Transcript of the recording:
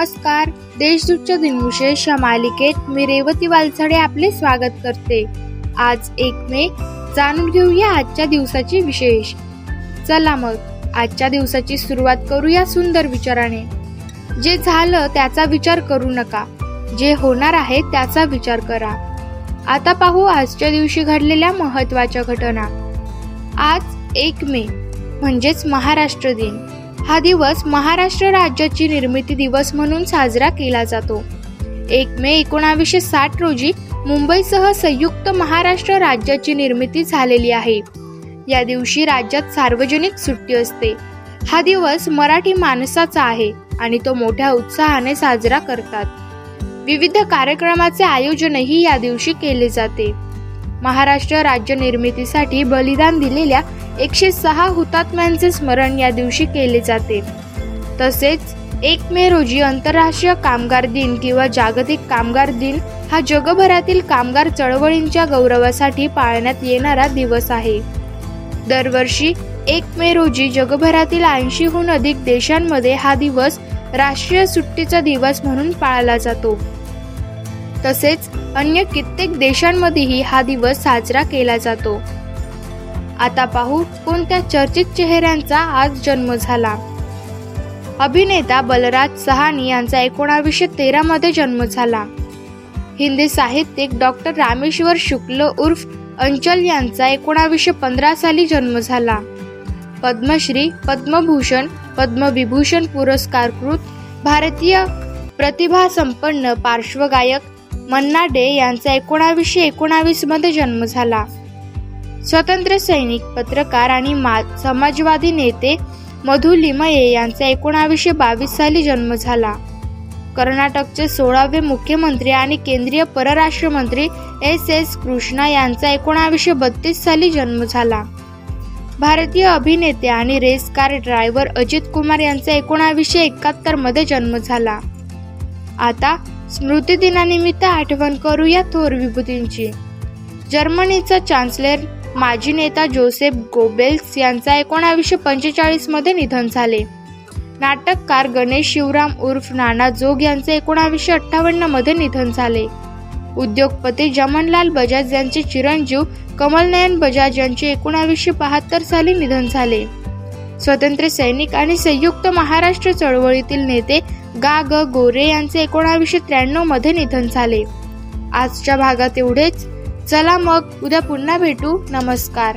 नमस्कार. देशदूतच्या दिनविशेष या मालिकेत मी रेवती वालसाडे आपले स्वागत करते. आज एक मे जाणून घेऊया आजच्या दिवसाची विशेष. चला मग आजच्या दिवसाची सुरुवात करूया सुंदर विचाराने. जे झालं त्याचा विचार करू नका. जे होणार आहे त्याचा विचार करा. आता पाहू आजच्या दिवशी घडलेल्या महत्त्वाच्या घटना. आज एक मे म्हणजेच महाराष्ट्र दिन. हा दिवस महाराष्ट्र राज्याची निर्मिती दिवस म्हणून साजरा केला जातो. एक मे एकोणावीसशे साठ रोजी मुंबईसह संयुक्त महाराष्ट्र राज्याची निर्मिती झालेली आहे. या दिवशी राज्यात सार्वजनिक सुट्टी असते. हा दिवस मराठी माणसाचा आहे आणि तो मोठ्या उत्साहाने साजरा करतात. विविध कार्यक्रमाचे आयोजनही या दिवशी केले जाते. महाराष्ट्र राज्य निर्मितीसाठी बलिदान दिलेल्या एकशे सहा हुतात्म्यांचे स्मरण या दिवशी केले जाते. तसेच एक मे रोजी आंतरराष्ट्रीय कामगार दिन किंवा जागतिक कामगार दिन हा जगभरातील कामगार चळवळींच्या गौरवासाठी पाळण्यात येणारा दिवस आहे. दरवर्षी एक मे रोजी जगभरातील ऐंशीहून अधिक देशांमध्ये हा दिवस राष्ट्रीय सुट्टीचा दिवस म्हणून पाळला जातो. तसेच अन्य कित्येक देशांमध्येही हा दिवस साजरा केला जातो. आता पाहू कोणत्या चर्चित चेहऱ्यांचा आज जन्म झाला. अभिनेता बलराज सहानी यांचा एकोणावीसशे तेरामध्ये जन्म झाला. हिंदी साहित्यिक डॉक्टर रामेश्वर शुक्ल उर्फ अंचल यांचा एकोणावीसशे पंधरा साली जन्म झाला. पद्मश्री पद्मभूषण पद्मविभूषण पुरस्कारकृत भारतीय प्रतिभा संपन्न पार्श्वगायक मन्ना डे यांचा एकोणावीसशे एकोणावीसमध्ये जन्म झाला. स्वतंत्र सैनिक पत्रकार आणि समाजवादी नेते मधु लिमये यांचा एकोणावीसशे बावीस साली जन्म झाला. कर्नाटकचे सोळावे मुख्यमंत्री आणि केंद्रीय परराष्ट्र मंत्री एस एस कृष्णा यांचा एकोणावीसशे बत्तीस साली जन्म झाला. भारतीय अभिनेते आणि race car driver Ajith Kumar यांचा एकोणावीसशे एकाहत्तरमध्ये जन्म झाला. आता स्मृतिदिनानिमित्त आठवण आठवण करूया थोर विभूतींची. जर्मनीचा चान्सलर माजी नेता जोसेफ गोबेल्स यांचा एकोणावीसशे पंचेचाळीसमध्ये निधन झाले. नाटककार गणेश शिवराम उर्फ नाना जोग यांचे एकोणावीसशे अठ्ठावन्नमध्ये निधन झाले. उद्योगपती जमनलाल बजाज यांचे चिरंजीव कमलनयन बजाज यांचे एकोणावीसशे बहात्तर साली निधन झाले. स्वतंत्र सैनिक आणि संयुक्त महाराष्ट्र चळवळीतील नेते गा ग गोरे यांचे एकोणावीसशे त्र्याण्णवमध्ये निधन झाले. आजच्या भागात एवढेच. चला मग उद्या पुन्हा भेटू. नमस्कार.